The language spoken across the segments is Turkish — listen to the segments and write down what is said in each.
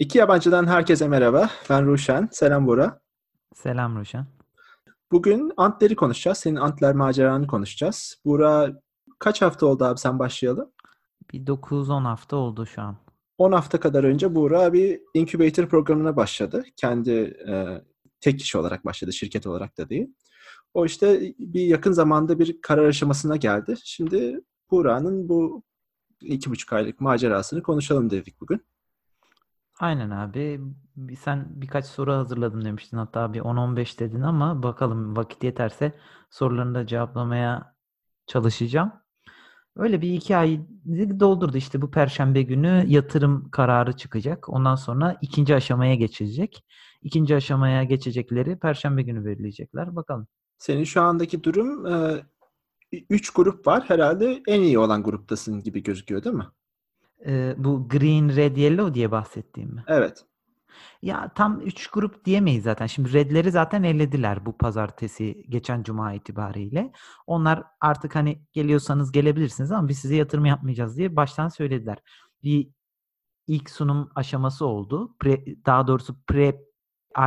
İki yabancıdan herkese merhaba. Ben Ruşen. Selam Bora. Selam Ruşen. Bugün Antler'i konuşacağız. Senin Antler maceranı konuşacağız. Bura kaç hafta oldu abi sen başlayalım? Bir 9-10 hafta oldu şu an. 10 hafta kadar önce Buğra bir incubator programına başladı. Kendi e, tek kişi olarak başladı, şirket olarak da değil. O işte bir yakın zamanda bir karar aşamasına geldi. Şimdi Buğra'nın bu iki buçuk aylık macerasını konuşalım dedik bugün. Aynen abi. Sen birkaç soru hazırladım demiştin. Hatta bir 10-15 dedin ama bakalım vakit yeterse sorularını da cevaplamaya çalışacağım. Öyle bir iki ay doldurdu. İşte bu perşembe günü yatırım kararı çıkacak. Ondan sonra ikinci aşamaya geçilecek. İkinci aşamaya geçecekleri perşembe günü verilecekler. Bakalım. Senin şu andaki durum e, üç grup var. Herhalde en iyi olan gruptasın gibi gözüküyor değil mi? E, bu green, red, yellow diye bahsettiğim mi? Evet. Ya tam üç grup diyemeyiz zaten. Şimdi redleri zaten ellediler bu pazartesi geçen cuma itibariyle. Onlar artık hani geliyorsanız gelebilirsiniz ama biz size yatırım yapmayacağız diye baştan söylediler. Bir ilk sunum aşaması oldu. Pre, daha doğrusu pre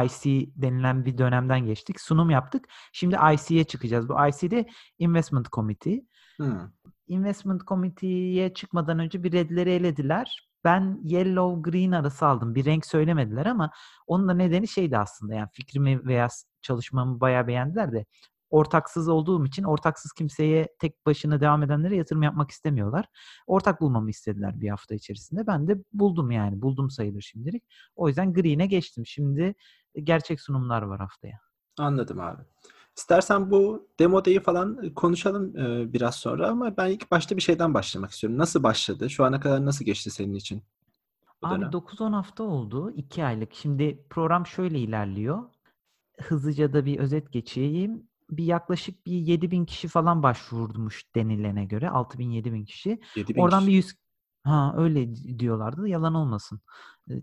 IC denilen bir dönemden geçtik. Sunum yaptık. Şimdi IC'ye çıkacağız. Bu IC'de Investment Committee. Hmm. Investment Committee'ye çıkmadan önce bir redleri elediler. Ben yellow green arası aldım. Bir renk söylemediler ama onun da nedeni şeydi aslında. Yani fikrimi veya çalışmamı bayağı beğendiler de ortaksız olduğum için ortaksız kimseye tek başına devam edenlere yatırım yapmak istemiyorlar. Ortak bulmamı istediler bir hafta içerisinde. Ben de buldum yani. Buldum sayılır şimdilik. O yüzden green'e geçtim. Şimdi gerçek sunumlar var haftaya. Anladım abi. İstersen bu demo day'i falan konuşalım e, biraz sonra ama ben ilk başta bir şeyden başlamak istiyorum. Nasıl başladı? Şu ana kadar nasıl geçti senin için? Abi 9-10 hafta oldu. 2 aylık. Şimdi program şöyle ilerliyor. Hızlıca da bir özet geçeyim. Bir yaklaşık bir 7 bin kişi falan başvurmuş denilene göre. 6 bin 7 bin kişi. 7 bin Oradan kişi. bir 100 Ha öyle diyorlardı. Yalan olmasın.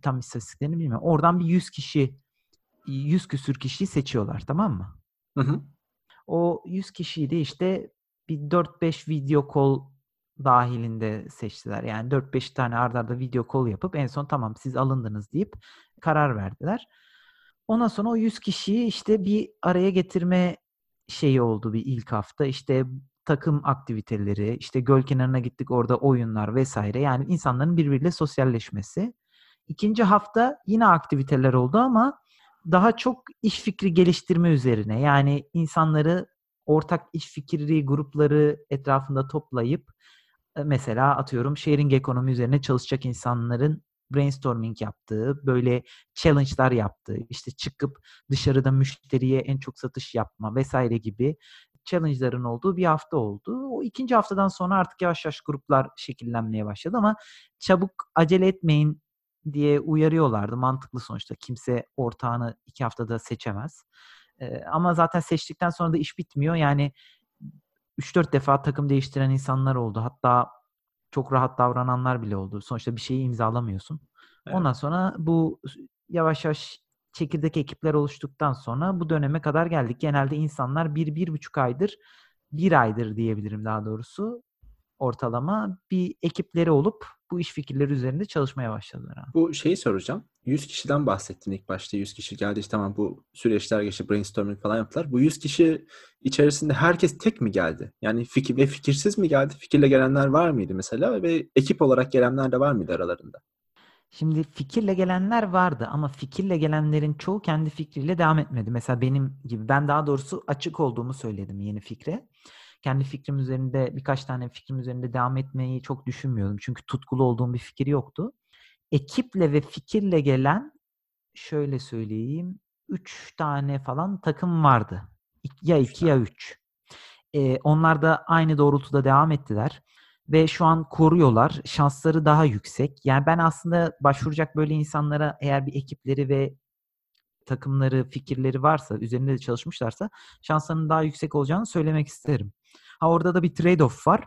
Tam istatistiklerini bilmiyorum. Oradan bir 100 kişi 100 küsür kişiyi seçiyorlar tamam mı? Hı hı. O 100 kişiyi de işte bir 4-5 video call dahilinde seçtiler. Yani 4-5 tane ardarda arda video call yapıp en son tamam siz alındınız deyip karar verdiler. Ondan sonra o 100 kişiyi işte bir araya getirme şeyi oldu bir ilk hafta. İşte takım aktiviteleri, işte göl kenarına gittik orada oyunlar vesaire. Yani insanların birbiriyle sosyalleşmesi. İkinci hafta yine aktiviteler oldu ama daha çok iş fikri geliştirme üzerine yani insanları ortak iş fikri grupları etrafında toplayıp e, mesela atıyorum sharing ekonomi üzerine çalışacak insanların brainstorming yaptığı, böyle challenge'lar yaptığı, işte çıkıp dışarıda müşteriye en çok satış yapma vesaire gibi challenge'ların olduğu bir hafta oldu. O ikinci haftadan sonra artık yavaş yavaş gruplar şekillenmeye başladı ama çabuk acele etmeyin diye uyarıyorlardı. Mantıklı sonuçta. Kimse ortağını iki haftada seçemez. Ee, ama zaten seçtikten sonra da iş bitmiyor. Yani 3-4 defa takım değiştiren insanlar oldu. Hatta çok rahat davrananlar bile oldu. Sonuçta bir şeyi imzalamıyorsun. Evet. Ondan sonra bu yavaş yavaş çekirdek ekipler oluştuktan sonra bu döneme kadar geldik. Genelde insanlar bir, bir buçuk aydır, bir aydır diyebilirim daha doğrusu ortalama bir ekipleri olup bu iş fikirleri üzerinde çalışmaya başladılar. Abi. Bu şeyi soracağım. 100 kişiden bahsettin ilk başta. 100 kişi geldi işte tamam bu süreçler geçti brainstorming falan yaptılar. Bu 100 kişi içerisinde herkes tek mi geldi? Yani fikir ve fikirsiz mi geldi? Fikirle gelenler var mıydı mesela ve ekip olarak gelenler de var mıydı aralarında? Şimdi fikirle gelenler vardı ama fikirle gelenlerin çoğu kendi fikriyle devam etmedi. Mesela benim gibi ben daha doğrusu açık olduğumu söyledim yeni fikre kendi fikrim üzerinde birkaç tane fikrim üzerinde devam etmeyi çok düşünmüyordum. Çünkü tutkulu olduğum bir fikir yoktu. Ekiple ve fikirle gelen şöyle söyleyeyim üç tane falan takım vardı. Ya iki ya üç. Ee, onlar da aynı doğrultuda devam ettiler ve şu an koruyorlar. Şansları daha yüksek. Yani ben aslında başvuracak böyle insanlara eğer bir ekipleri ve takımları, fikirleri varsa, üzerinde de çalışmışlarsa şanslarının daha yüksek olacağını söylemek isterim. Ha orada da bir trade-off var.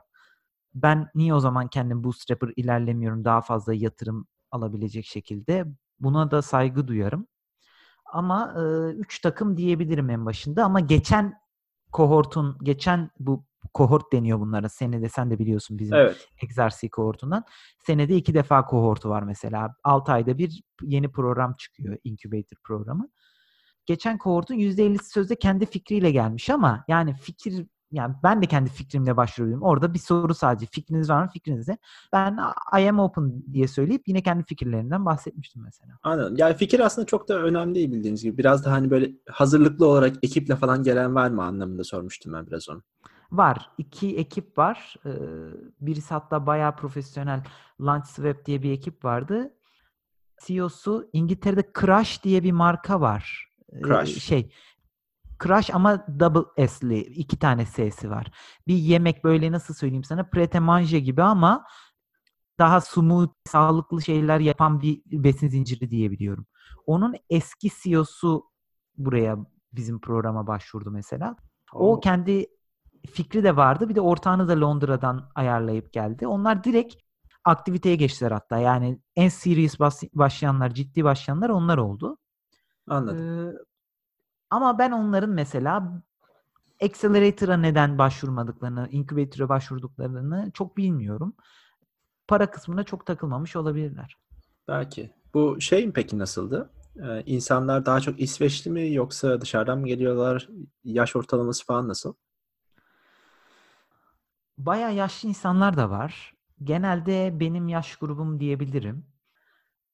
Ben niye o zaman kendim bootstrapper ilerlemiyorum daha fazla yatırım alabilecek şekilde? Buna da saygı duyarım. Ama 3 e, üç takım diyebilirim en başında ama geçen kohortun geçen bu kohort deniyor bunlara. Senede sen de biliyorsun bizim Evet. Exercy kohortundan. Senede iki defa kohortu var mesela. 6 ayda bir yeni program çıkıyor. Incubator programı. Geçen kohortun %50'si sözde kendi fikriyle gelmiş ama yani fikir yani ben de kendi fikrimle başvuruyorum. Orada bir soru sadece. Fikriniz var mı? Fikrinizi. Ben I am open diye söyleyip yine kendi fikirlerinden bahsetmiştim mesela. Anladım. Yani fikir aslında çok da önemli değil bildiğiniz gibi. Biraz da hani böyle hazırlıklı olarak ekiple falan gelen var mı anlamında sormuştum ben biraz onu. Var. İki ekip var. Ee, birisi hatta bayağı profesyonel. Launchsweb diye bir ekip vardı. CEO'su İngiltere'de Crash diye bir marka var. Ee, Crash. Şey Crash ama double S'li. iki tane S'si var. Bir yemek böyle nasıl söyleyeyim sana prete manger gibi ama daha smooth, sağlıklı şeyler yapan bir besin zinciri diyebiliyorum. Onun eski CEO'su buraya bizim programa başvurdu mesela. O Oo. kendi fikri de vardı. Bir de ortağını da Londra'dan ayarlayıp geldi. Onlar direkt aktiviteye geçtiler hatta. Yani en serious başlayanlar, ciddi başlayanlar onlar oldu. Anladım. Ee, ama ben onların mesela Accelerator'a neden başvurmadıklarını, Incubator'a başvurduklarını çok bilmiyorum. Para kısmına çok takılmamış olabilirler. Belki. Bu şey mi peki nasıldı? Ee, insanlar daha çok İsveçli mi yoksa dışarıdan mı geliyorlar? Yaş ortalaması falan nasıl? Bayağı yaşlı insanlar da var. Genelde benim yaş grubum diyebilirim.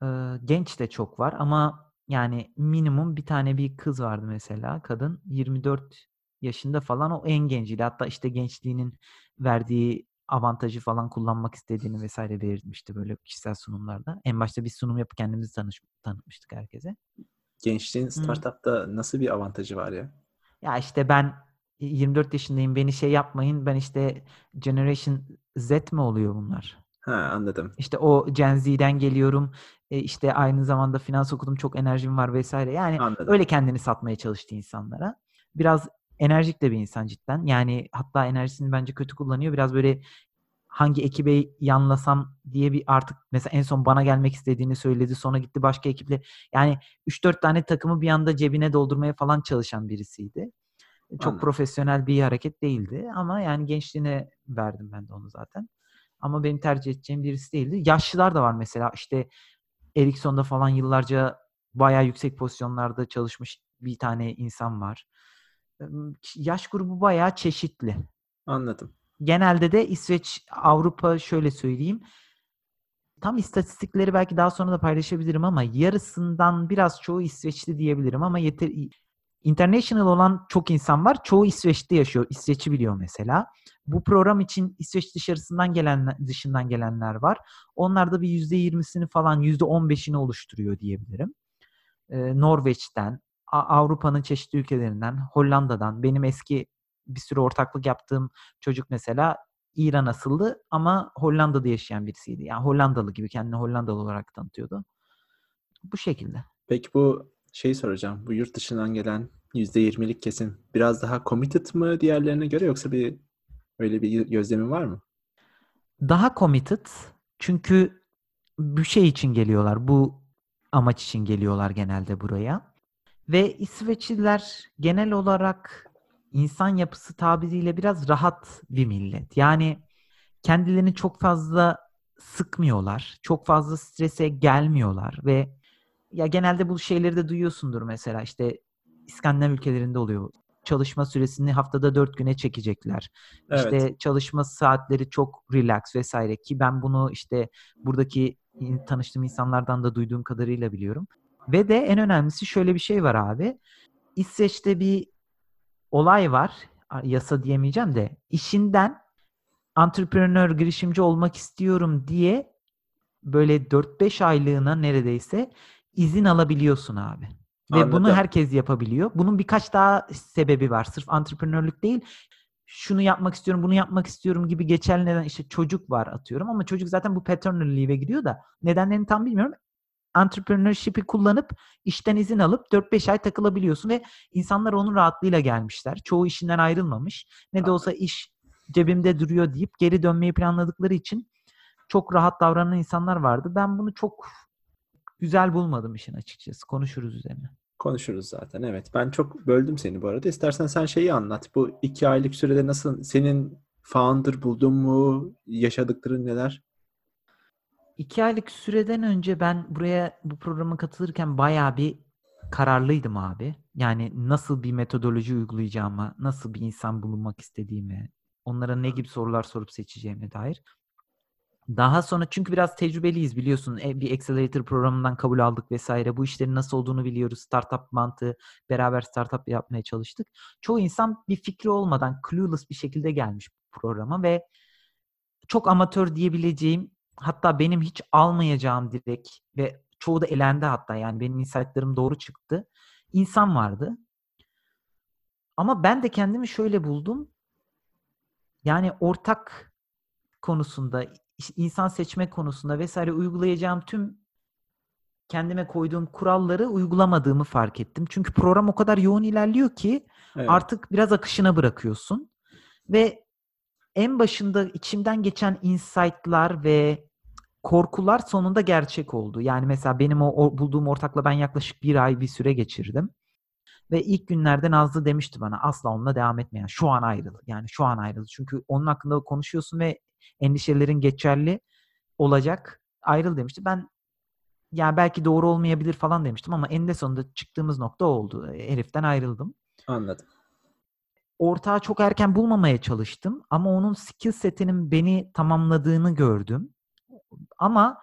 Ee, genç de çok var ama yani minimum bir tane bir kız vardı mesela. Kadın 24 yaşında falan o en genciydi. Hatta işte gençliğinin verdiği avantajı falan kullanmak istediğini vesaire belirtmişti böyle kişisel sunumlarda. En başta bir sunum yapıp kendimizi tanış tanıtmıştık herkese. Gençliğin startupta nasıl bir avantajı var ya? Ya işte ben 24 yaşındayım beni şey yapmayın ben işte Generation Z mi oluyor bunlar? Ha anladım. İşte o Gen Z'den geliyorum. E, işte aynı zamanda finans okudum çok enerjim var vesaire. Yani Anladım. öyle kendini satmaya çalıştı insanlara. Biraz enerjik de bir insan cidden. Yani hatta enerjisini bence kötü kullanıyor. Biraz böyle hangi ekibe yanlasam diye bir artık mesela en son bana gelmek istediğini söyledi. Sonra gitti başka ekiple. Yani 3-4 tane takımı bir anda cebine doldurmaya falan çalışan birisiydi. Çok Anladım. profesyonel bir hareket değildi ama yani gençliğine verdim ben de onu zaten. Ama benim tercih edeceğim birisi değildi. Yaşlılar da var mesela işte Ericsson'da falan yıllarca bayağı yüksek pozisyonlarda çalışmış bir tane insan var. Yaş grubu bayağı çeşitli. Anladım. Genelde de İsveç, Avrupa şöyle söyleyeyim. Tam istatistikleri belki daha sonra da paylaşabilirim ama yarısından biraz çoğu İsveçli diyebilirim ama yeter international olan çok insan var. Çoğu İsveç'te yaşıyor. İsveç'i biliyor mesela. Bu program için İsveç dışarısından gelen dışından gelenler var. Onlar da bir %20'sini falan %15'ini oluşturuyor diyebilirim. Ee, Norveç'ten, Avrupa'nın çeşitli ülkelerinden, Hollanda'dan, benim eski bir sürü ortaklık yaptığım çocuk mesela İran asıllı ama Hollanda'da yaşayan birisiydi. Yani Hollandalı gibi kendini Hollandalı olarak tanıtıyordu. Bu şekilde. Peki bu şeyi soracağım. Bu yurt dışından gelen %20'lik kesim biraz daha committed mı diğerlerine göre yoksa bir öyle bir gözlemin var mı? Daha committed çünkü bir şey için geliyorlar. Bu amaç için geliyorlar genelde buraya. Ve İsveçliler genel olarak insan yapısı tabiriyle biraz rahat bir millet. Yani kendilerini çok fazla sıkmıyorlar. Çok fazla strese gelmiyorlar ve ya genelde bu şeyleri de duyuyorsundur mesela işte İskandinav ülkelerinde oluyor. Çalışma süresini haftada dört güne çekecekler. Evet. İşte çalışma saatleri çok relax vesaire ki ben bunu işte buradaki tanıştığım insanlardan da duyduğum kadarıyla biliyorum. Ve de en önemlisi şöyle bir şey var abi. İsveç'te bir olay var. Yasa diyemeyeceğim de işinden entrepreneur, girişimci olmak istiyorum diye böyle 4-5 aylığına neredeyse izin alabiliyorsun abi. Ve bunu Anladım. herkes yapabiliyor. Bunun birkaç daha sebebi var. Sırf entrepreneurlük değil. Şunu yapmak istiyorum, bunu yapmak istiyorum gibi geçerli neden işte çocuk var atıyorum ama çocuk zaten bu paternal leave'e gidiyor da nedenlerini tam bilmiyorum. Entrepreneurship'i kullanıp işten izin alıp 4-5 ay takılabiliyorsun ve insanlar onun rahatlığıyla gelmişler. Çoğu işinden ayrılmamış. Ne de olsa iş cebimde duruyor deyip geri dönmeyi planladıkları için çok rahat davranan insanlar vardı. Ben bunu çok güzel bulmadım işin açıkçası. Konuşuruz üzerine. Konuşuruz zaten evet. Ben çok böldüm seni bu arada. İstersen sen şeyi anlat. Bu iki aylık sürede nasıl senin founder buldun mu? Yaşadıkların neler? İki aylık süreden önce ben buraya bu programa katılırken bayağı bir kararlıydım abi. Yani nasıl bir metodoloji uygulayacağımı, nasıl bir insan bulunmak istediğimi, onlara ne gibi sorular sorup seçeceğime dair. Daha sonra çünkü biraz tecrübeliyiz biliyorsun. E, bir accelerator programından kabul aldık vesaire. Bu işlerin nasıl olduğunu biliyoruz. Startup mantığı, beraber startup yapmaya çalıştık. Çoğu insan bir fikri olmadan clueless bir şekilde gelmiş programa ve çok amatör diyebileceğim hatta benim hiç almayacağım direkt ve çoğu da elendi hatta yani benim insightlarım doğru çıktı. İnsan vardı. Ama ben de kendimi şöyle buldum. Yani ortak konusunda, insan seçme konusunda vesaire uygulayacağım tüm kendime koyduğum kuralları uygulamadığımı fark ettim. Çünkü program o kadar yoğun ilerliyor ki evet. artık biraz akışına bırakıyorsun. Ve en başında içimden geçen insight'lar ve korkular sonunda gerçek oldu. Yani mesela benim o, o bulduğum ortakla ben yaklaşık bir ay bir süre geçirdim. Ve ilk günlerde Nazlı demişti bana asla onunla devam etme. Yani şu an ayrıl. Yani şu an ayrıl. Çünkü onun hakkında konuşuyorsun ve endişelerin geçerli olacak. Ayrıl demişti. Ben yani belki doğru olmayabilir falan demiştim ama eninde sonunda çıktığımız nokta oldu. Heriften ayrıldım. Anladım. Ortağı çok erken bulmamaya çalıştım ama onun skill setinin beni tamamladığını gördüm. Ama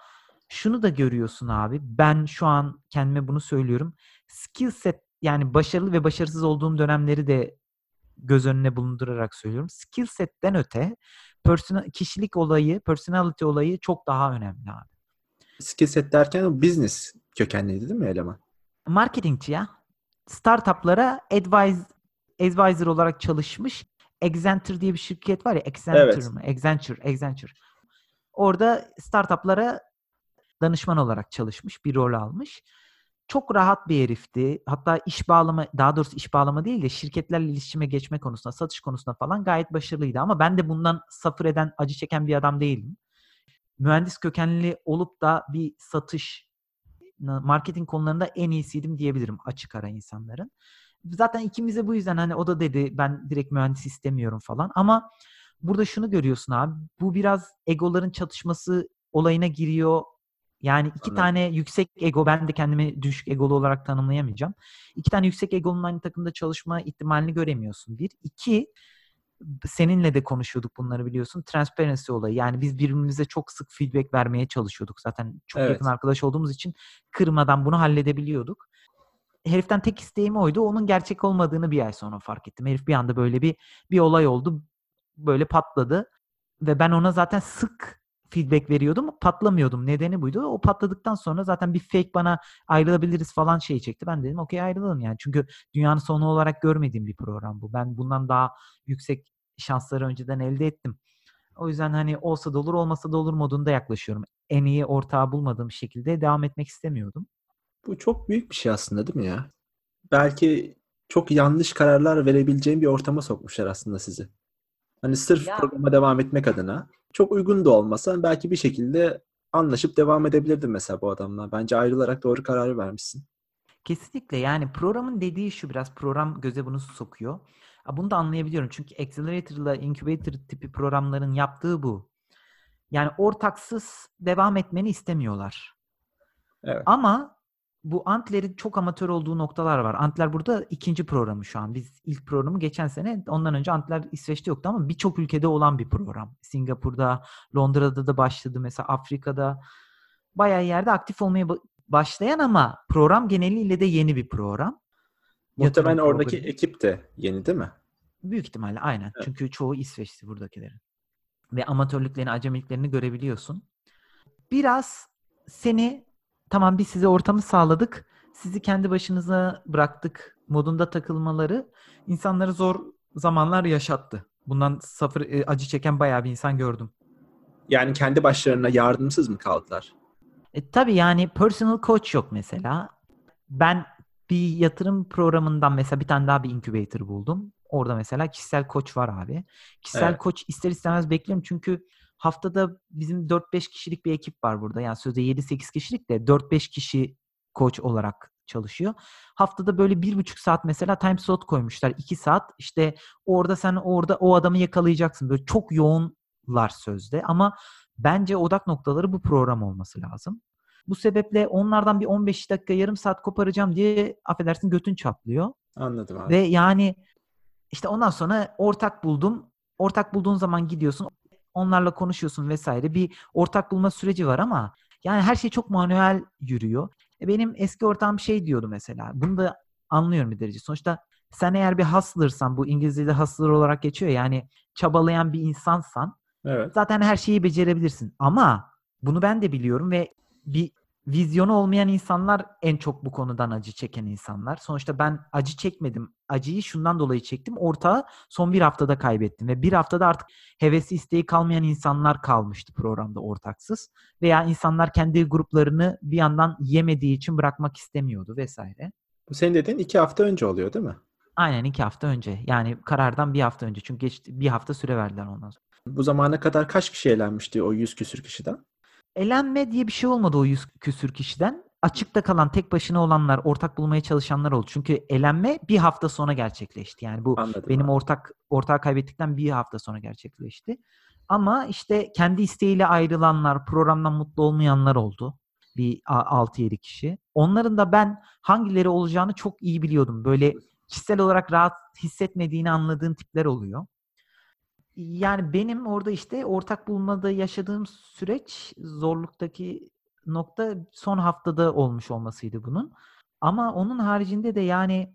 şunu da görüyorsun abi. Ben şu an kendime bunu söylüyorum. Skill set yani başarılı ve başarısız olduğum dönemleri de göz önüne bulundurarak söylüyorum. Skill setten öte personal, kişilik olayı, personality olayı çok daha önemli abi. Skill set derken business kökenliydi değil mi eleman? Marketingçi ya. Startuplara advise, advisor olarak çalışmış. Accenture diye bir şirket var ya. Accenture evet. mı? Accenture, Accenture. Orada startuplara danışman olarak çalışmış, bir rol almış. Çok rahat bir herifti. Hatta iş bağlama, daha doğrusu iş bağlama değil de şirketlerle iletişime geçme konusunda, satış konusunda falan gayet başarılıydı. Ama ben de bundan safır eden, acı çeken bir adam değilim. Mühendis kökenli olup da bir satış, marketing konularında en iyisiydim diyebilirim açık ara insanların. Zaten ikimize bu yüzden hani o da dedi ben direkt mühendis istemiyorum falan. Ama burada şunu görüyorsun abi. Bu biraz egoların çatışması olayına giriyor. Yani iki Anladım. tane yüksek ego, ben de kendimi düşük egolu olarak tanımlayamayacağım. İki tane yüksek egonun aynı takımda çalışma ihtimalini göremiyorsun. Bir. iki seninle de konuşuyorduk bunları biliyorsun. Transparency olayı. Yani biz birbirimize çok sık feedback vermeye çalışıyorduk. Zaten çok evet. yakın arkadaş olduğumuz için kırmadan bunu halledebiliyorduk. Heriften tek isteğim oydu. Onun gerçek olmadığını bir ay sonra fark ettim. Herif bir anda böyle bir bir olay oldu böyle patladı. Ve ben ona zaten sık feedback veriyordum. Patlamıyordum. Nedeni buydu. O patladıktan sonra zaten bir fake bana ayrılabiliriz falan şey çekti. Ben dedim okey ayrılalım yani. Çünkü dünyanın sonu olarak görmediğim bir program bu. Ben bundan daha yüksek şansları önceden elde ettim. O yüzden hani olsa da olur olmasa da olur modunda yaklaşıyorum. En iyi ortağı bulmadığım şekilde devam etmek istemiyordum. Bu çok büyük bir şey aslında değil mi ya? Belki çok yanlış kararlar verebileceğim bir ortama sokmuşlar aslında sizi. Hani sırf ya. programa devam etmek adına çok uygun da olmasa belki bir şekilde anlaşıp devam edebilirdin mesela bu adamla. Bence ayrılarak doğru kararı vermişsin. Kesinlikle yani programın dediği şu biraz program göze bunu sokuyor. Bunu da anlayabiliyorum çünkü Accelerator ile Incubator tipi programların yaptığı bu. Yani ortaksız devam etmeni istemiyorlar. Evet. Ama bu Antler'in çok amatör olduğu noktalar var. Antler burada ikinci programı şu an. Biz ilk programı geçen sene ondan önce Antler İsveç'te yoktu ama birçok ülkede olan bir program. Singapur'da, Londra'da da başladı mesela Afrika'da. Bayağı yerde aktif olmaya başlayan ama program geneliyle de yeni bir program. Muhtemelen oradaki programı. ekip de yeni değil mi? Büyük ihtimalle aynen. Evet. Çünkü çoğu İsveçli buradakilerin. Ve amatörlüklerini, acemiliklerini görebiliyorsun. Biraz seni tamam biz size ortamı sağladık. Sizi kendi başınıza bıraktık modunda takılmaları insanları zor zamanlar yaşattı. Bundan safır e, acı çeken bayağı bir insan gördüm. Yani kendi başlarına yardımsız mı kaldılar? E, tabii yani personal coach yok mesela. Ben bir yatırım programından mesela bir tane daha bir incubator buldum. Orada mesela kişisel koç var abi. Kişisel evet. koç ister istemez bekliyorum çünkü haftada bizim 4-5 kişilik bir ekip var burada. Yani sözde 7-8 kişilik de 4-5 kişi koç olarak çalışıyor. Haftada böyle bir buçuk saat mesela time slot koymuşlar. iki saat işte orada sen orada o adamı yakalayacaksın. Böyle çok yoğunlar sözde ama bence odak noktaları bu program olması lazım. Bu sebeple onlardan bir 15 dakika yarım saat koparacağım diye affedersin götün çatlıyor. Anladım abi. Ve yani işte ondan sonra ortak buldum. Ortak bulduğun zaman gidiyorsun. Onlarla konuşuyorsun vesaire. Bir ortak bulma süreci var ama yani her şey çok manuel yürüyor. E benim eski ortağım şey diyordu mesela. Bunu da anlıyorum bir derece. Sonuçta sen eğer bir hustler'san bu İngilizce'de hustler olarak geçiyor. Yani çabalayan bir insansan Evet. zaten her şeyi becerebilirsin. Ama bunu ben de biliyorum ve bir vizyonu olmayan insanlar en çok bu konudan acı çeken insanlar. Sonuçta ben acı çekmedim. Acıyı şundan dolayı çektim. Ortağı son bir haftada kaybettim. Ve bir haftada artık hevesi isteği kalmayan insanlar kalmıştı programda ortaksız. Veya insanlar kendi gruplarını bir yandan yemediği için bırakmak istemiyordu vesaire. Bu senin dediğin iki hafta önce oluyor değil mi? Aynen iki hafta önce. Yani karardan bir hafta önce. Çünkü geçti, bir hafta süre verdiler ondan sonra. Bu zamana kadar kaç kişi eğlenmişti o yüz küsür kişiden? Elenme diye bir şey olmadı o yüz küsür kişiden. Açıkta kalan tek başına olanlar, ortak bulmaya çalışanlar oldu. Çünkü elenme bir hafta sonra gerçekleşti. Yani bu Anladım. benim abi. ortak ortağı kaybettikten bir hafta sonra gerçekleşti. Ama işte kendi isteğiyle ayrılanlar, programdan mutlu olmayanlar oldu. Bir a- 6-7 kişi. Onların da ben hangileri olacağını çok iyi biliyordum. Böyle kişisel olarak rahat hissetmediğini anladığın tipler oluyor. Yani benim orada işte ortak bulmada yaşadığım süreç zorluktaki nokta son haftada olmuş olmasıydı bunun. Ama onun haricinde de yani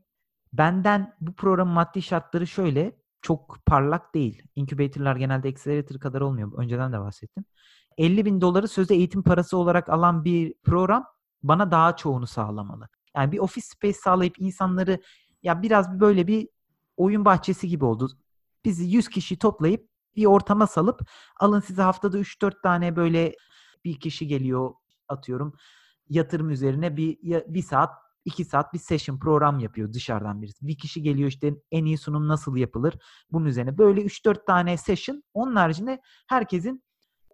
benden bu programın maddi şartları şöyle çok parlak değil. Incubator'lar genelde accelerator kadar olmuyor. Önceden de bahsettim. 50 bin doları sözde eğitim parası olarak alan bir program bana daha çoğunu sağlamalı. Yani bir office space sağlayıp insanları ya biraz böyle bir oyun bahçesi gibi oldu. Bizi 100 kişi toplayıp bir ortama salıp alın size haftada 3-4 tane böyle bir kişi geliyor atıyorum yatırım üzerine bir bir saat iki saat bir session program yapıyor dışarıdan birisi. Bir kişi geliyor işte en iyi sunum nasıl yapılır bunun üzerine. Böyle 3-4 tane session onun haricinde herkesin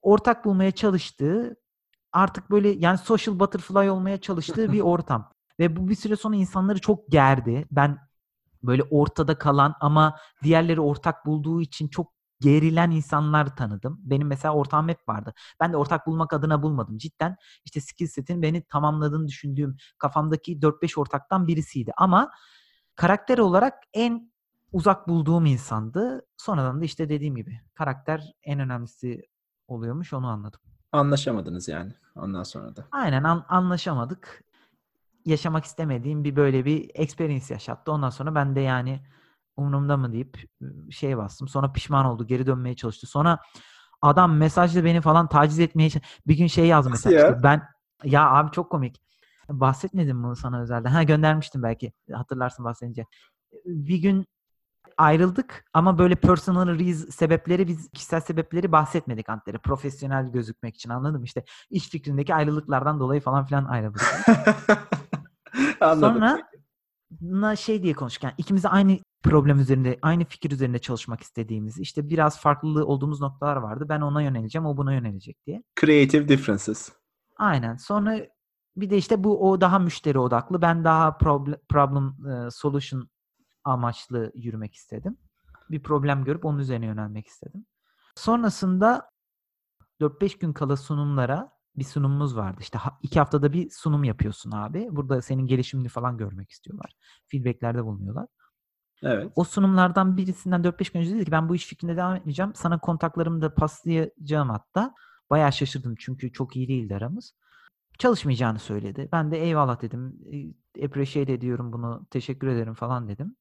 ortak bulmaya çalıştığı artık böyle yani social butterfly olmaya çalıştığı bir ortam. Ve bu bir süre sonra insanları çok gerdi. Ben böyle ortada kalan ama diğerleri ortak bulduğu için çok gerilen insanlar tanıdım. Benim mesela ortağım hep vardı. Ben de ortak bulmak adına bulmadım. Cidden işte skill set'in beni tamamladığını düşündüğüm kafamdaki 4-5 ortaktan birisiydi. Ama karakter olarak en uzak bulduğum insandı. Sonradan da işte dediğim gibi karakter en önemlisi oluyormuş onu anladım. Anlaşamadınız yani ondan sonra da. Aynen an- anlaşamadık. Yaşamak istemediğim bir böyle bir experience yaşattı. Ondan sonra ben de yani umurumda mı deyip şey bastım. Sonra pişman oldu. Geri dönmeye çalıştı. Sonra adam mesajla beni falan taciz etmeye bir gün şey yazdı mesela. ya? işte ben ya abi çok komik. Bahsetmedim bunu sana özelden. Ha göndermiştim belki. Hatırlarsın bahsedince. Bir gün ayrıldık ama böyle personal reason sebepleri biz kişisel sebepleri bahsetmedik Antler'e. Profesyonel gözükmek için anladım işte iş fikrindeki ayrılıklardan dolayı falan filan ayrıldık. Anladım. Sonra na şey diye konuştuk. Yani ikimiz de aynı problem üzerinde, aynı fikir üzerinde çalışmak istediğimiz, işte biraz farklı olduğumuz noktalar vardı. Ben ona yöneleceğim, o buna yönelecek diye. Creative differences. Aynen. Sonra bir de işte bu o daha müşteri odaklı. Ben daha proble- problem e, solution amaçlı yürümek istedim. Bir problem görüp onun üzerine yönelmek istedim. Sonrasında 4-5 gün kala sunumlara bir sunumumuz vardı. İşte iki haftada bir sunum yapıyorsun abi. Burada senin gelişimini falan görmek istiyorlar. Feedbacklerde bulunuyorlar. Evet. O sunumlardan birisinden 4-5 gün önce dedi ki ben bu iş fikrinde devam etmeyeceğim. Sana kontaklarımı da paslayacağım hatta. Bayağı şaşırdım çünkü çok iyi değildi aramız. Çalışmayacağını söyledi. Ben de eyvallah dedim. Appreciate ediyorum bunu. Teşekkür ederim falan dedim.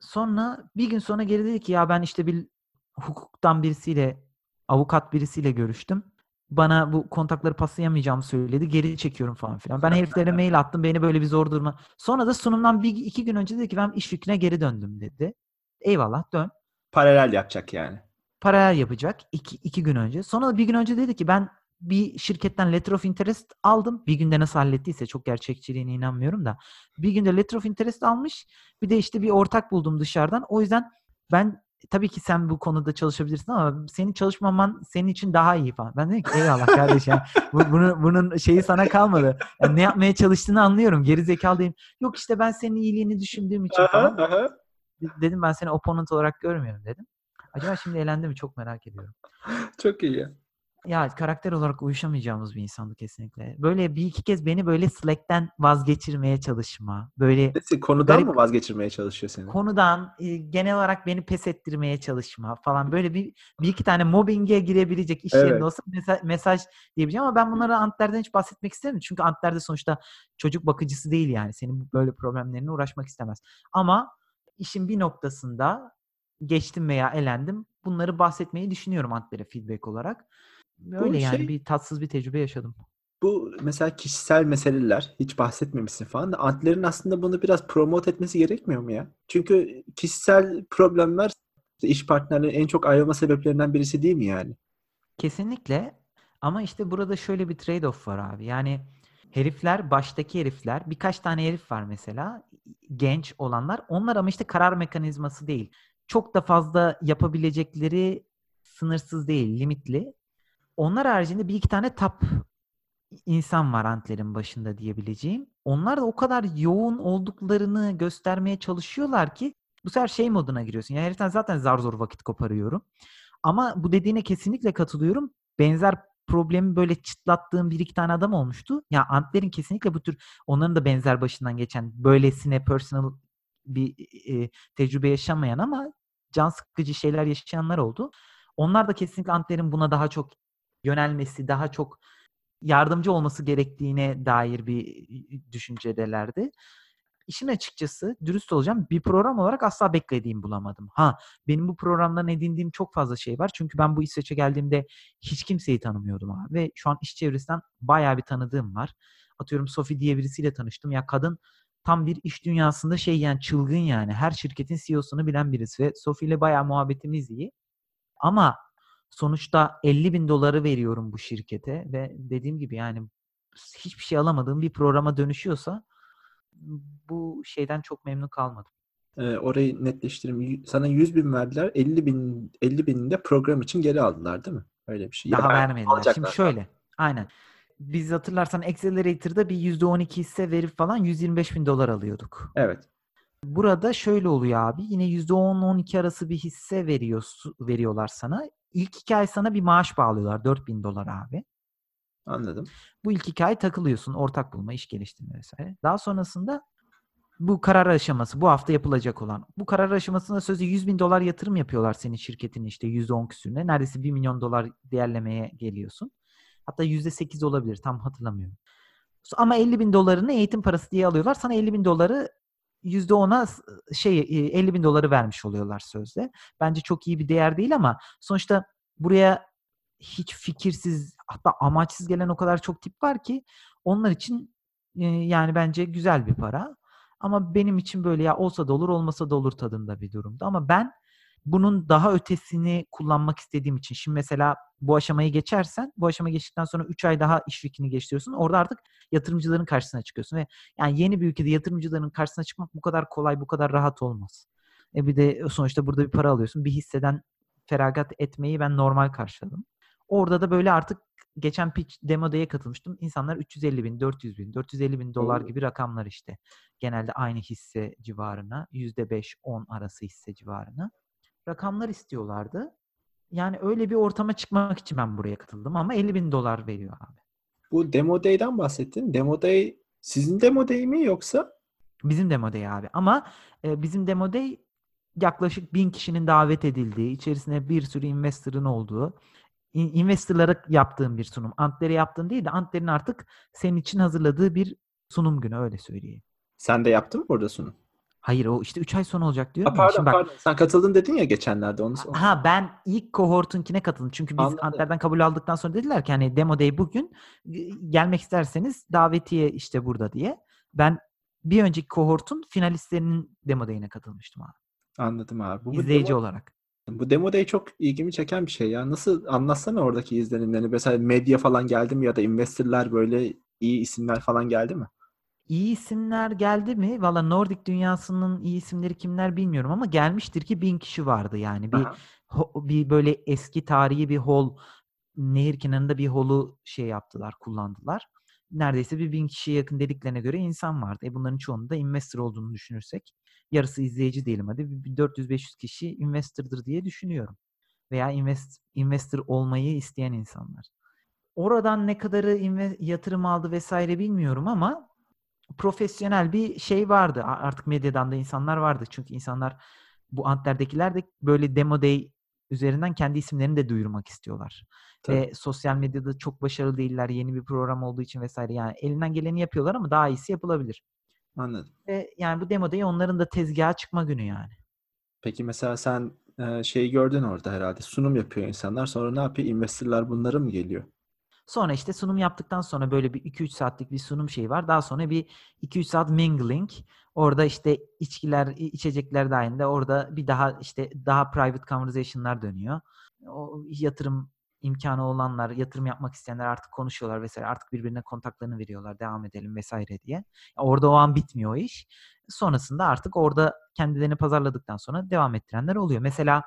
Sonra bir gün sonra geri dedi ki ya ben işte bir hukuktan birisiyle avukat birisiyle görüştüm. Bana bu kontakları paslayamayacağımı söyledi. Geri çekiyorum falan filan. Ben heriflere mail attım. Beni böyle bir zor duruma. Sonra da sunumdan bir iki gün önce dedi ki ben iş fikrine geri döndüm dedi. Eyvallah dön. Paralel yapacak yani. Paralel yapacak iki, iki gün önce. Sonra da bir gün önce dedi ki ben bir şirketten letter of interest aldım. Bir günde nasıl hallettiyse çok gerçekçiliğine inanmıyorum da. Bir günde letter of interest almış. Bir de işte bir ortak buldum dışarıdan. O yüzden ben tabii ki sen bu konuda çalışabilirsin ama senin çalışmaman senin için daha iyi falan. Ben dedim ki eyvallah kardeşim. bu, bunu, bunun şeyi sana kalmadı. Yani ne yapmaya çalıştığını anlıyorum. Geri zekalı değilim. Yok işte ben senin iyiliğini düşündüğüm için falan. Dedim ben seni opponent olarak görmüyorum dedim. Acaba şimdi elendi mi çok merak ediyorum. Çok iyi ya. Ya karakter olarak uyuşamayacağımız bir insandı kesinlikle. Böyle bir iki kez beni böyle Slack'ten vazgeçirmeye çalışma. Böyle Nesi, konudan garip, mı vazgeçirmeye çalışıyor seni? Konudan e, genel olarak beni pes ettirmeye çalışma falan. Böyle bir, bir iki tane mobbinge girebilecek iş evet. yerinde olsa mesaj, mesaj diyebileceğim ama ben bunlara Antler'den hiç bahsetmek istemiyorum. Çünkü Antler'de sonuçta çocuk bakıcısı değil yani. Senin böyle problemlerine uğraşmak istemez. Ama işin bir noktasında geçtim veya elendim. Bunları bahsetmeyi düşünüyorum Antler'e feedback olarak. Öyle bu yani şey, bir tatsız bir tecrübe yaşadım. Bu mesela kişisel meseleler hiç bahsetmemişsin falan da Antler'in aslında bunu biraz promote etmesi gerekmiyor mu ya? Çünkü kişisel problemler iş partnerlerinin en çok ayrılma sebeplerinden birisi değil mi yani? Kesinlikle. Ama işte burada şöyle bir trade-off var abi. Yani herifler, baştaki herifler, birkaç tane herif var mesela, genç olanlar. Onlar ama işte karar mekanizması değil. Çok da fazla yapabilecekleri sınırsız değil, limitli. Onlar haricinde bir iki tane tap insan var Antler'in başında diyebileceğim. Onlar da o kadar yoğun olduklarını göstermeye çalışıyorlar ki bu sefer şey moduna giriyorsun. Yani heriften zaten zar zor vakit koparıyorum. Ama bu dediğine kesinlikle katılıyorum. Benzer problemi böyle çıtlattığım bir iki tane adam olmuştu. Ya Antler'in kesinlikle bu tür onların da benzer başından geçen böylesine personal bir e, tecrübe yaşamayan ama can sıkıcı şeyler yaşayanlar oldu. Onlar da kesinlikle Antler'in buna daha çok yönelmesi, daha çok yardımcı olması gerektiğine dair bir düşüncedelerdi. İşin açıkçası dürüst olacağım bir program olarak asla beklediğim bulamadım. Ha benim bu programdan edindiğim çok fazla şey var. Çünkü ben bu İsveç'e geldiğimde hiç kimseyi tanımıyordum abi. Ve şu an iş çevresinden bayağı bir tanıdığım var. Atıyorum Sophie diye birisiyle tanıştım. Ya kadın tam bir iş dünyasında şey yani çılgın yani. Her şirketin CEO'sunu bilen birisi ve Sophie ile bayağı muhabbetimiz iyi. Ama sonuçta 50 bin doları veriyorum bu şirkete ve dediğim gibi yani hiçbir şey alamadığım bir programa dönüşüyorsa bu şeyden çok memnun kalmadım. Ee, orayı netleştireyim. Sana 100 bin verdiler. 50 bin 50 binini de program için geri aldılar değil mi? Öyle bir şey. Daha ya, vermediler. Şimdi şöyle. Aynen. Biz hatırlarsan Accelerator'da bir %12 hisse verip falan 125 bin dolar alıyorduk. Evet. Burada şöyle oluyor abi. Yine %10-12 arası bir hisse veriyor, veriyorlar sana. İlk iki ay sana bir maaş bağlıyorlar. 4000 dolar abi. Anladım. Bu ilk iki ay takılıyorsun. Ortak bulma, iş geliştirme vesaire. Daha sonrasında bu karar aşaması, bu hafta yapılacak olan. Bu karar aşamasında sözde 100 bin dolar yatırım yapıyorlar senin şirketin işte %10 küsürüne. Neredeyse 1 milyon dolar değerlemeye geliyorsun. Hatta %8 olabilir tam hatırlamıyorum. Ama 50 bin dolarını eğitim parası diye alıyorlar. Sana 50 bin doları %10'a şey 50 bin doları vermiş oluyorlar sözde. Bence çok iyi bir değer değil ama sonuçta buraya hiç fikirsiz hatta amaçsız gelen o kadar çok tip var ki onlar için yani bence güzel bir para. Ama benim için böyle ya olsa da olur olmasa da olur tadında bir durumda. Ama ben bunun daha ötesini kullanmak istediğim için şimdi mesela bu aşamayı geçersen bu aşamayı geçtikten sonra 3 ay daha iş fikrini geliştiriyorsun. Orada artık yatırımcıların karşısına çıkıyorsun ve yani yeni bir ülkede yatırımcıların karşısına çıkmak bu kadar kolay, bu kadar rahat olmaz. E bir de sonuçta burada bir para alıyorsun. Bir hisseden feragat etmeyi ben normal karşıladım. Orada da böyle artık geçen pitch demo day'e katılmıştım. İnsanlar 350 bin, 400 bin, 450 bin dolar gibi rakamlar işte. Genelde aynı hisse civarına, %5-10 arası hisse civarına rakamlar istiyorlardı. Yani öyle bir ortama çıkmak için ben buraya katıldım ama 50 bin dolar veriyor abi. Bu Demo Day'den bahsettin. Demo Day sizin Demo Day mi yoksa? Bizim Demo Day abi. Ama e, bizim Demo Day yaklaşık bin kişinin davet edildiği, içerisinde bir sürü investor'ın olduğu, investor'lara yaptığım bir sunum. Antler'e yaptığın değil de Antler'in artık senin için hazırladığı bir sunum günü öyle söyleyeyim. Sen de yaptın mı burada sunum? Hayır o işte 3 ay sonra olacak diyorum. Ha, pardon Şimdi bak, pardon. Sen katıldın dedin ya geçenlerde onu. Ha ben ilk kohortunkine katıldım. Çünkü biz. Antler'den kabul aldıktan sonra dediler ki hani demo day bugün gelmek isterseniz davetiye işte burada diye. Ben bir önceki kohortun finalistlerinin demo day'ine katılmıştım abi. Anladım abi. Bu İzleyici demo, olarak. Bu demo day çok ilgimi çeken bir şey ya. Nasıl anlatsana oradaki izlenimlerini. Mesela medya falan geldi mi ya da investorlar böyle iyi isimler falan geldi mi? İyi isimler geldi mi? Valla Nordic dünyasının iyi isimleri kimler bilmiyorum ama gelmiştir ki bin kişi vardı yani. Bir ho- bir böyle eski tarihi bir hol nehir kenarında bir holu şey yaptılar, kullandılar. Neredeyse bir bin kişiye yakın dediklerine göre insan vardı. E bunların çoğunun da investor olduğunu düşünürsek yarısı izleyici diyelim hadi bir 400-500 kişi investor'dır diye düşünüyorum. Veya invest, investor olmayı isteyen insanlar. Oradan ne kadarı yatırım aldı vesaire bilmiyorum ama profesyonel bir şey vardı. Artık medyadan da insanlar vardı. Çünkü insanlar bu antlerdekiler de böyle demo day üzerinden kendi isimlerini de duyurmak istiyorlar. Tabii. Ve sosyal medyada çok başarılı değiller. Yeni bir program olduğu için vesaire. Yani elinden geleni yapıyorlar ama daha iyisi yapılabilir. Anladım. Ve yani bu demo day onların da tezgaha çıkma günü yani. Peki mesela sen e, şeyi gördün orada herhalde. Sunum yapıyor insanlar. Sonra ne yapıyor? Investorlar bunlara mı geliyor? Sonra işte sunum yaptıktan sonra böyle bir 2-3 saatlik bir sunum şeyi var. Daha sonra bir 2-3 saat mingling. Orada işte içkiler, içecekler dahilinde orada bir daha işte daha private conversation'lar dönüyor. O yatırım imkanı olanlar, yatırım yapmak isteyenler artık konuşuyorlar vesaire. Artık birbirine kontaklarını veriyorlar. Devam edelim vesaire diye. Orada o an bitmiyor o iş. Sonrasında artık orada kendilerini pazarladıktan sonra devam ettirenler oluyor. Mesela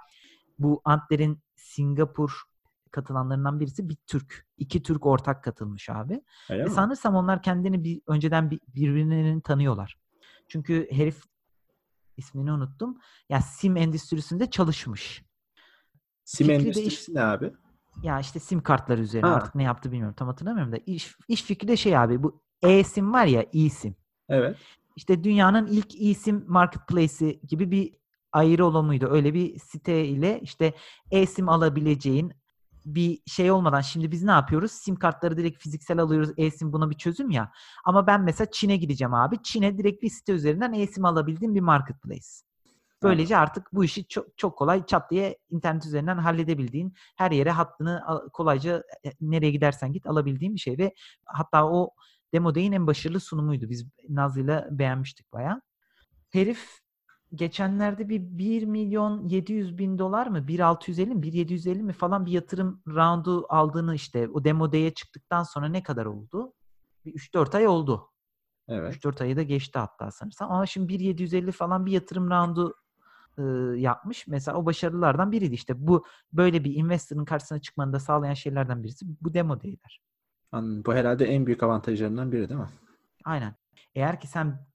bu Antler'in Singapur katılanlarından birisi bir Türk. İki Türk ortak katılmış abi. Öyle Ve mi? sanırsam onlar kendini bir, önceden bir, birbirlerini tanıyorlar. Çünkü herif ismini unuttum. Ya sim endüstrisinde çalışmış. Sim Fikri endüstrisi iş, ne abi? Ya işte sim kartları üzerine ha. artık ne yaptı bilmiyorum. Tam hatırlamıyorum da iş, iş fikri de şey abi bu e-sim var ya e-sim. Evet. İşte dünyanın ilk e-sim marketplace'i gibi bir ayrı olumuydu. Öyle bir site ile işte e-sim alabileceğin bir şey olmadan şimdi biz ne yapıyoruz? Sim kartları direkt fiziksel alıyoruz. E-sim buna bir çözüm ya. Ama ben mesela Çin'e gideceğim abi. Çin'e direkt bir site üzerinden e-sim alabildiğim bir marketplace. Böylece artık bu işi çok, çok kolay çat diye internet üzerinden halledebildiğin, her yere hattını kolayca e, nereye gidersen git alabildiğin bir şey ve hatta o Demo Day'in en başarılı sunumuydu. Biz Nazlı'yla beğenmiştik bayağı. Herif geçenlerde bir 1 milyon 700 bin dolar mı 1.650 mi 1.750 mi falan bir yatırım roundu aldığını işte o demo day'e çıktıktan sonra ne kadar oldu? Bir 3-4 ay oldu. Evet. 3-4 ayı da geçti hatta sanırsam. Ama şimdi 1.750 falan bir yatırım roundu e, yapmış. Mesela o başarılardan biriydi işte. Bu böyle bir investor'ın karşısına çıkmanı da sağlayan şeylerden birisi bu demo day'ler. Anladım. Bu herhalde en büyük avantajlarından biri değil mi? Aynen. Eğer ki sen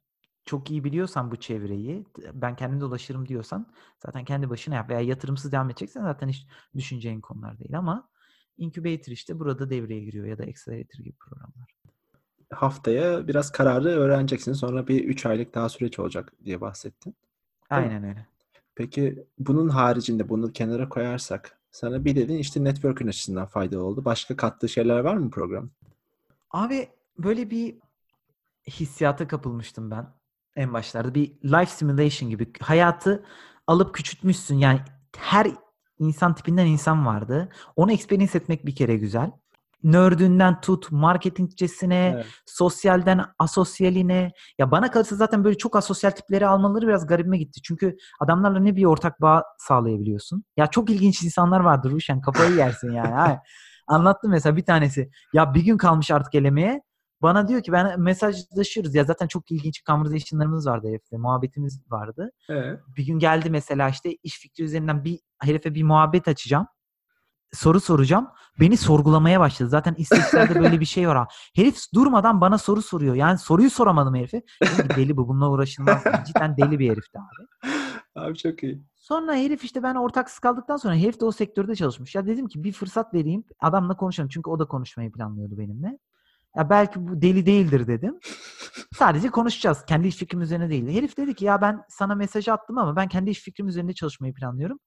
çok iyi biliyorsan bu çevreyi, ben kendim de ulaşırım diyorsan zaten kendi başına yap veya yatırımsız devam edeceksen zaten hiç düşüneceğin konular değil ama incubator işte burada devreye giriyor ya da accelerator gibi programlar. Haftaya biraz kararı öğreneceksin. Sonra bir 3 aylık daha süreç olacak diye bahsettin. Aynen öyle. Peki bunun haricinde bunu kenara koyarsak sana bir dedin işte network'ün açısından faydalı oldu. Başka kattığı şeyler var mı program? Abi böyle bir hissiyata kapılmıştım ben en başlarda. Bir life simulation gibi. Hayatı alıp küçültmüşsün. Yani her insan tipinden insan vardı. Onu experience etmek bir kere güzel. Nerdünden tut, marketingcesine, evet. sosyalden asosyaline. Ya bana kalırsa zaten böyle çok asosyal tipleri almaları biraz garibime gitti. Çünkü adamlarla ne bir ortak bağ sağlayabiliyorsun. Ya çok ilginç insanlar vardır Ruşen. Kafayı yersin yani. Anlattım mesela bir tanesi. Ya bir gün kalmış artık elemeye. Bana diyor ki ben mesajlaşıyoruz ya zaten çok ilginç conversation'larımız vardı herifle. Muhabbetimiz vardı. Evet. Bir gün geldi mesela işte iş fikri üzerinden bir herife bir muhabbet açacağım. Soru soracağım. Beni sorgulamaya başladı. Zaten istatistikte böyle bir şey var. Ha. Herif durmadan bana soru soruyor. Yani soruyu soramadım herife. deli bu. Bununla uğraşılmaz. Cidden deli bir herifti abi. Abi çok iyi. Sonra herif işte ben ortaksız kaldıktan sonra herif de o sektörde çalışmış. Ya dedim ki bir fırsat vereyim. Adamla konuşalım. Çünkü o da konuşmayı planlıyordu benimle. Ya belki bu deli değildir dedim. Sadece konuşacağız. Kendi iş fikrim üzerine değil. Herif dedi ki ya ben sana mesaj attım ama ben kendi iş fikrim üzerinde çalışmayı planlıyorum.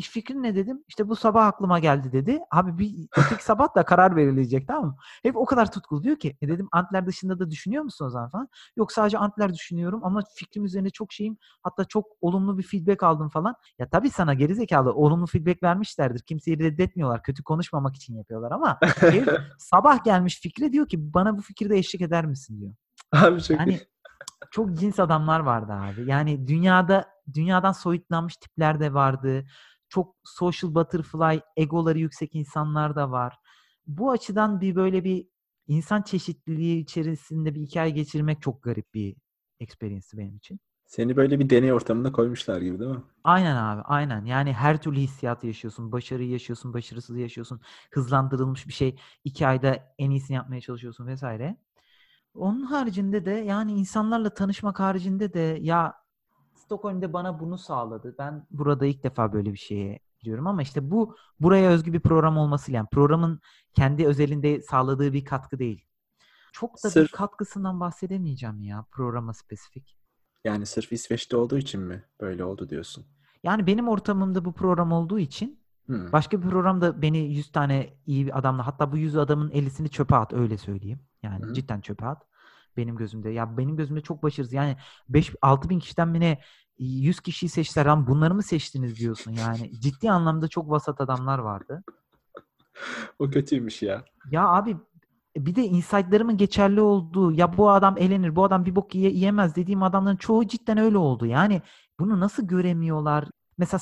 İş fikrin ne dedim? İşte bu sabah aklıma geldi dedi. Abi bir öteki sabah da karar verilecek tamam mı? Hep o kadar tutkulu diyor ki. E dedim Antler dışında da düşünüyor musun o zaman falan? Yok sadece Antler düşünüyorum ama fikrim üzerine çok şeyim. Hatta çok olumlu bir feedback aldım falan. Ya tabii sana gerizekalı olumlu feedback vermişlerdir. Kimseyi reddetmiyorlar. Kötü konuşmamak için yapıyorlar ama sabah gelmiş fikre diyor ki bana bu fikirde eşlik eder misin diyor. Abi çok yani, çok cins adamlar vardı abi. Yani dünyada dünyadan soyutlanmış tipler de vardı çok social butterfly, egoları yüksek insanlar da var. Bu açıdan bir böyle bir insan çeşitliliği içerisinde bir hikaye geçirmek çok garip bir experience'ı benim için. Seni böyle bir deney ortamına koymuşlar gibi değil mi? Aynen abi, aynen. Yani her türlü hissiyatı yaşıyorsun. Başarıyı yaşıyorsun, başarısız yaşıyorsun. Hızlandırılmış bir şey. iki ayda en iyisini yapmaya çalışıyorsun vesaire. Onun haricinde de yani insanlarla tanışmak haricinde de ya Stockholm'de bana bunu sağladı. Ben burada ilk defa böyle bir şeye giriyorum ama işte bu buraya özgü bir program olması yani programın kendi özelinde sağladığı bir katkı değil. Çok da Sırf- bir katkısından bahsedemeyeceğim ya programa spesifik. Yani sırf İsveç'te olduğu için mi böyle oldu diyorsun? Yani benim ortamımda bu program olduğu için Hmm. başka bir programda beni 100 tane iyi bir adamla hatta bu 100 adamın 50'sini çöpe at öyle söyleyeyim. Yani hı. cidden çöpe at. Benim gözümde. Ya benim gözümde çok başarısız. Yani 5 6 bin kişiden mi ne 100 kişiyi seçtiler. Lan bunları mı seçtiniz diyorsun yani. Ciddi anlamda çok vasat adamlar vardı. O kötüymüş ya. Ya abi bir de insight'larımın geçerli olduğu ya bu adam elenir bu adam bir bok yiye, yiyemez dediğim adamların çoğu cidden öyle oldu. Yani bunu nasıl göremiyorlar? Mesela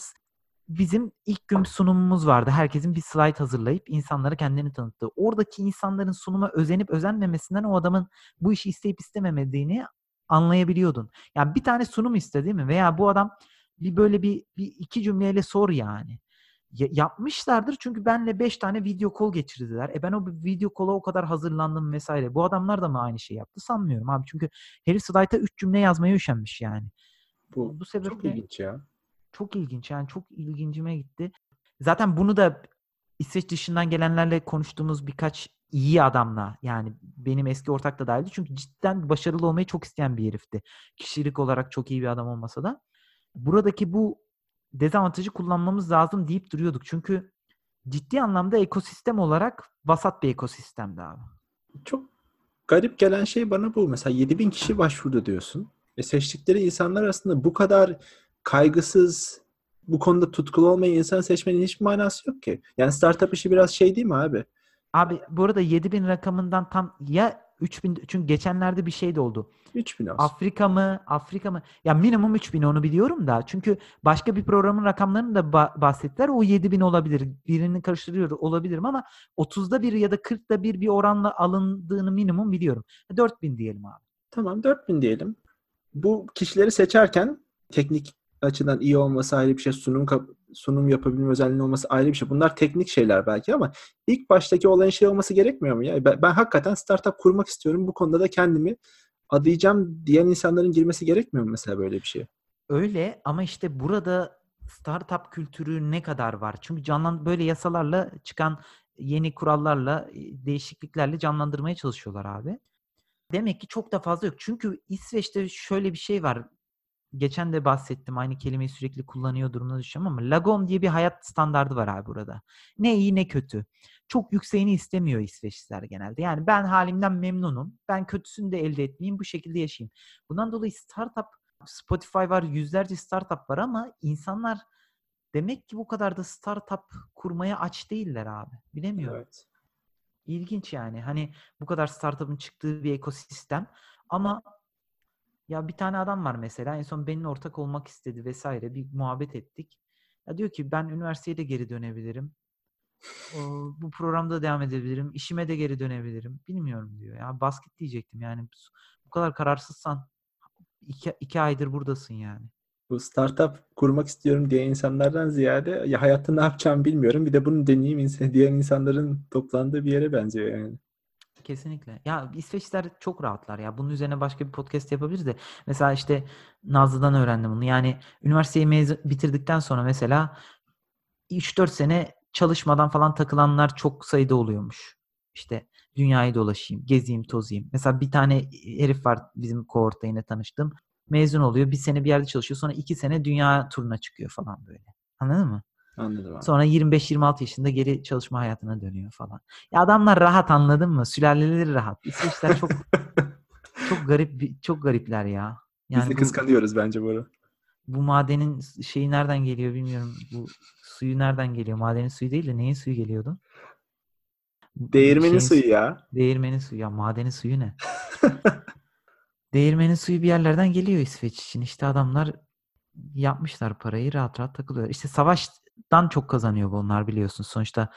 bizim ilk gün sunumumuz vardı. Herkesin bir slide hazırlayıp insanlara kendini tanıttığı. Oradaki insanların sunuma özenip özenmemesinden o adamın bu işi isteyip istememediğini anlayabiliyordun. Yani bir tane sunum iste değil mi? Veya bu adam bir böyle bir, bir iki cümleyle sor yani. Ya- yapmışlardır çünkü benle 5 tane video call geçirdiler. E ben o video call'a o kadar hazırlandım vesaire. Bu adamlar da mı aynı şey yaptı sanmıyorum abi. Çünkü herif slide'a 3 cümle yazmaya üşenmiş yani. Bu Bu çok sebeple ilginç ya. Çok ilginç yani çok ilgincime gitti. Zaten bunu da İsveç dışından gelenlerle konuştuğumuz birkaç iyi adamla yani benim eski ortak da dahildi. Çünkü cidden başarılı olmayı çok isteyen bir herifti. Kişilik olarak çok iyi bir adam olmasa da. Buradaki bu dezavantajı kullanmamız lazım deyip duruyorduk. Çünkü ciddi anlamda ekosistem olarak vasat bir ekosistemdi abi. Çok garip gelen şey bana bu. Mesela 7000 kişi başvurdu diyorsun. Ve seçtikleri insanlar aslında bu kadar kaygısız, bu konuda tutkulu olmayan insan seçmenin hiçbir manası yok ki. Yani startup işi biraz şey değil mi abi? Abi bu arada 7000 rakamından tam ya 3000 çünkü geçenlerde bir şey de oldu. 3000 olsun. Afrika mı? Afrika mı? Ya minimum 3000 onu biliyorum da. Çünkü başka bir programın rakamlarını da ba- bahsettiler. O 7000 olabilir. Birini karıştırıyor olabilirim ama 30'da bir ya da 40'da bir bir oranla alındığını minimum biliyorum. 4000 diyelim abi. Tamam 4000 diyelim. Bu kişileri seçerken teknik açıdan iyi olması ayrı bir şey, sunum sunum yapabilme özelliğinin olması ayrı bir şey. Bunlar teknik şeyler belki ama ilk baştaki olayın şey olması gerekmiyor mu ya? Ben, ben hakikaten startup kurmak istiyorum. Bu konuda da kendimi adayacağım diyen insanların girmesi gerekmiyor mu mesela böyle bir şeye? Öyle ama işte burada startup kültürü ne kadar var? Çünkü canlan böyle yasalarla çıkan yeni kurallarla, e, değişikliklerle canlandırmaya çalışıyorlar abi. Demek ki çok da fazla yok. Çünkü İsveç'te şöyle bir şey var. Geçen de bahsettim. Aynı kelimeyi sürekli kullanıyor durumuna düşüyorum ama lagom diye bir hayat standardı var abi burada. Ne iyi ne kötü. Çok yükseğini istemiyor İsveçliler genelde. Yani ben halimden memnunum. Ben kötüsünü de elde etmeyeyim. Bu şekilde yaşayayım. Bundan dolayı startup Spotify var, yüzlerce startup var ama insanlar demek ki bu kadar da startup kurmaya aç değiller abi. Bilemiyorum. Evet. İlginç yani. Hani bu kadar startup'ın çıktığı bir ekosistem ama ya bir tane adam var mesela en son benimle ortak olmak istedi vesaire bir muhabbet ettik. Ya diyor ki ben üniversiteye de geri dönebilirim. O, bu programda devam edebilirim. işime de geri dönebilirim. Bilmiyorum diyor. Ya basket diyecektim yani. Bu kadar kararsızsan iki, iki aydır buradasın yani. Bu startup kurmak istiyorum diye insanlardan ziyade ya hayatta ne yapacağımı bilmiyorum. Bir de bunu deneyeyim diğer insanların toplandığı bir yere benziyor yani. Kesinlikle. Ya İsveçliler çok rahatlar ya. Bunun üzerine başka bir podcast yapabiliriz de. Mesela işte Nazlı'dan öğrendim bunu. Yani üniversiteyi mezun bitirdikten sonra mesela 3-4 sene çalışmadan falan takılanlar çok sayıda oluyormuş. İşte dünyayı dolaşayım, gezeyim, tozayım. Mesela bir tane herif var bizim kohortta yine tanıştığım. Mezun oluyor. Bir sene bir yerde çalışıyor. Sonra iki sene dünya turuna çıkıyor falan böyle. Anladın mı? Anladım abi. Sonra 25-26 yaşında geri çalışma hayatına dönüyor falan. Ya adamlar rahat anladın mı? Sülaleleri rahat. İsveçler çok çok garip çok garipler ya. Biz de Yani bu, kıskanıyoruz bence bunu. bu madenin şeyi nereden geliyor bilmiyorum. Bu suyu nereden geliyor? Madenin suyu değil de neyin suyu geliyordu? Değirmenin Şeyin suyu ya. Değirmenin suyu. Ya madenin suyu ne? Değirmenin suyu bir yerlerden geliyor İsveç için. İşte adamlar yapmışlar parayı rahat rahat takılıyor. İşte savaştan çok kazanıyor bunlar biliyorsun. Sonuçta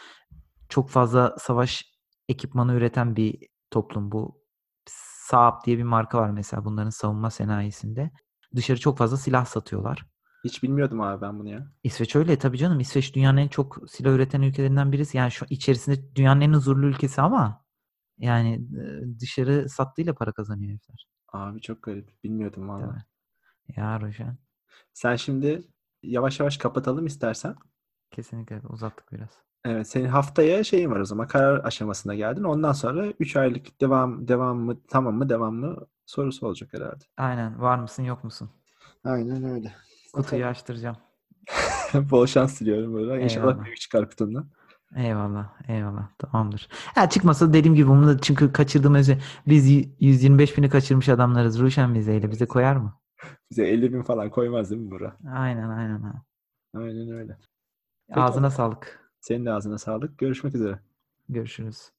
çok fazla savaş ekipmanı üreten bir toplum bu. Saab diye bir marka var mesela bunların savunma sanayisinde. Dışarı çok fazla silah satıyorlar. Hiç bilmiyordum abi ben bunu ya. İsveç öyle tabii canım. İsveç dünyanın en çok silah üreten ülkelerinden birisi. Yani şu içerisinde dünyanın en huzurlu ülkesi ama yani dışarı sattığıyla para kazanıyor herifler. Abi çok garip. Bilmiyordum valla. Ya Rojan. Sen şimdi yavaş yavaş kapatalım istersen. Kesinlikle uzattık biraz. Evet, senin haftaya şeyin var o zaman. Karar aşamasına geldin. Ondan sonra 3 aylık devam devam mı tamam mı devam mı sorusu olacak herhalde. Aynen. Var mısın yok musun? Aynen öyle. Kutuyu açtıracağım. Bol şans diliyorum böyle. İnşallah büyük çıkar kutundan. Eyvallah. Eyvallah. Tamamdır. Ha çıkmasa dediğim gibi bunu da çünkü kaçırdığım özü biz y- 125 bini kaçırmış adamlarız. Ruşen vizeyle bize koyar mı? Bize 50 bin falan koymaz değil mi Bura? Aynen aynen. Aynen öyle. Peki. Ağzına sağlık. Senin de ağzına sağlık. Görüşmek üzere. Görüşürüz.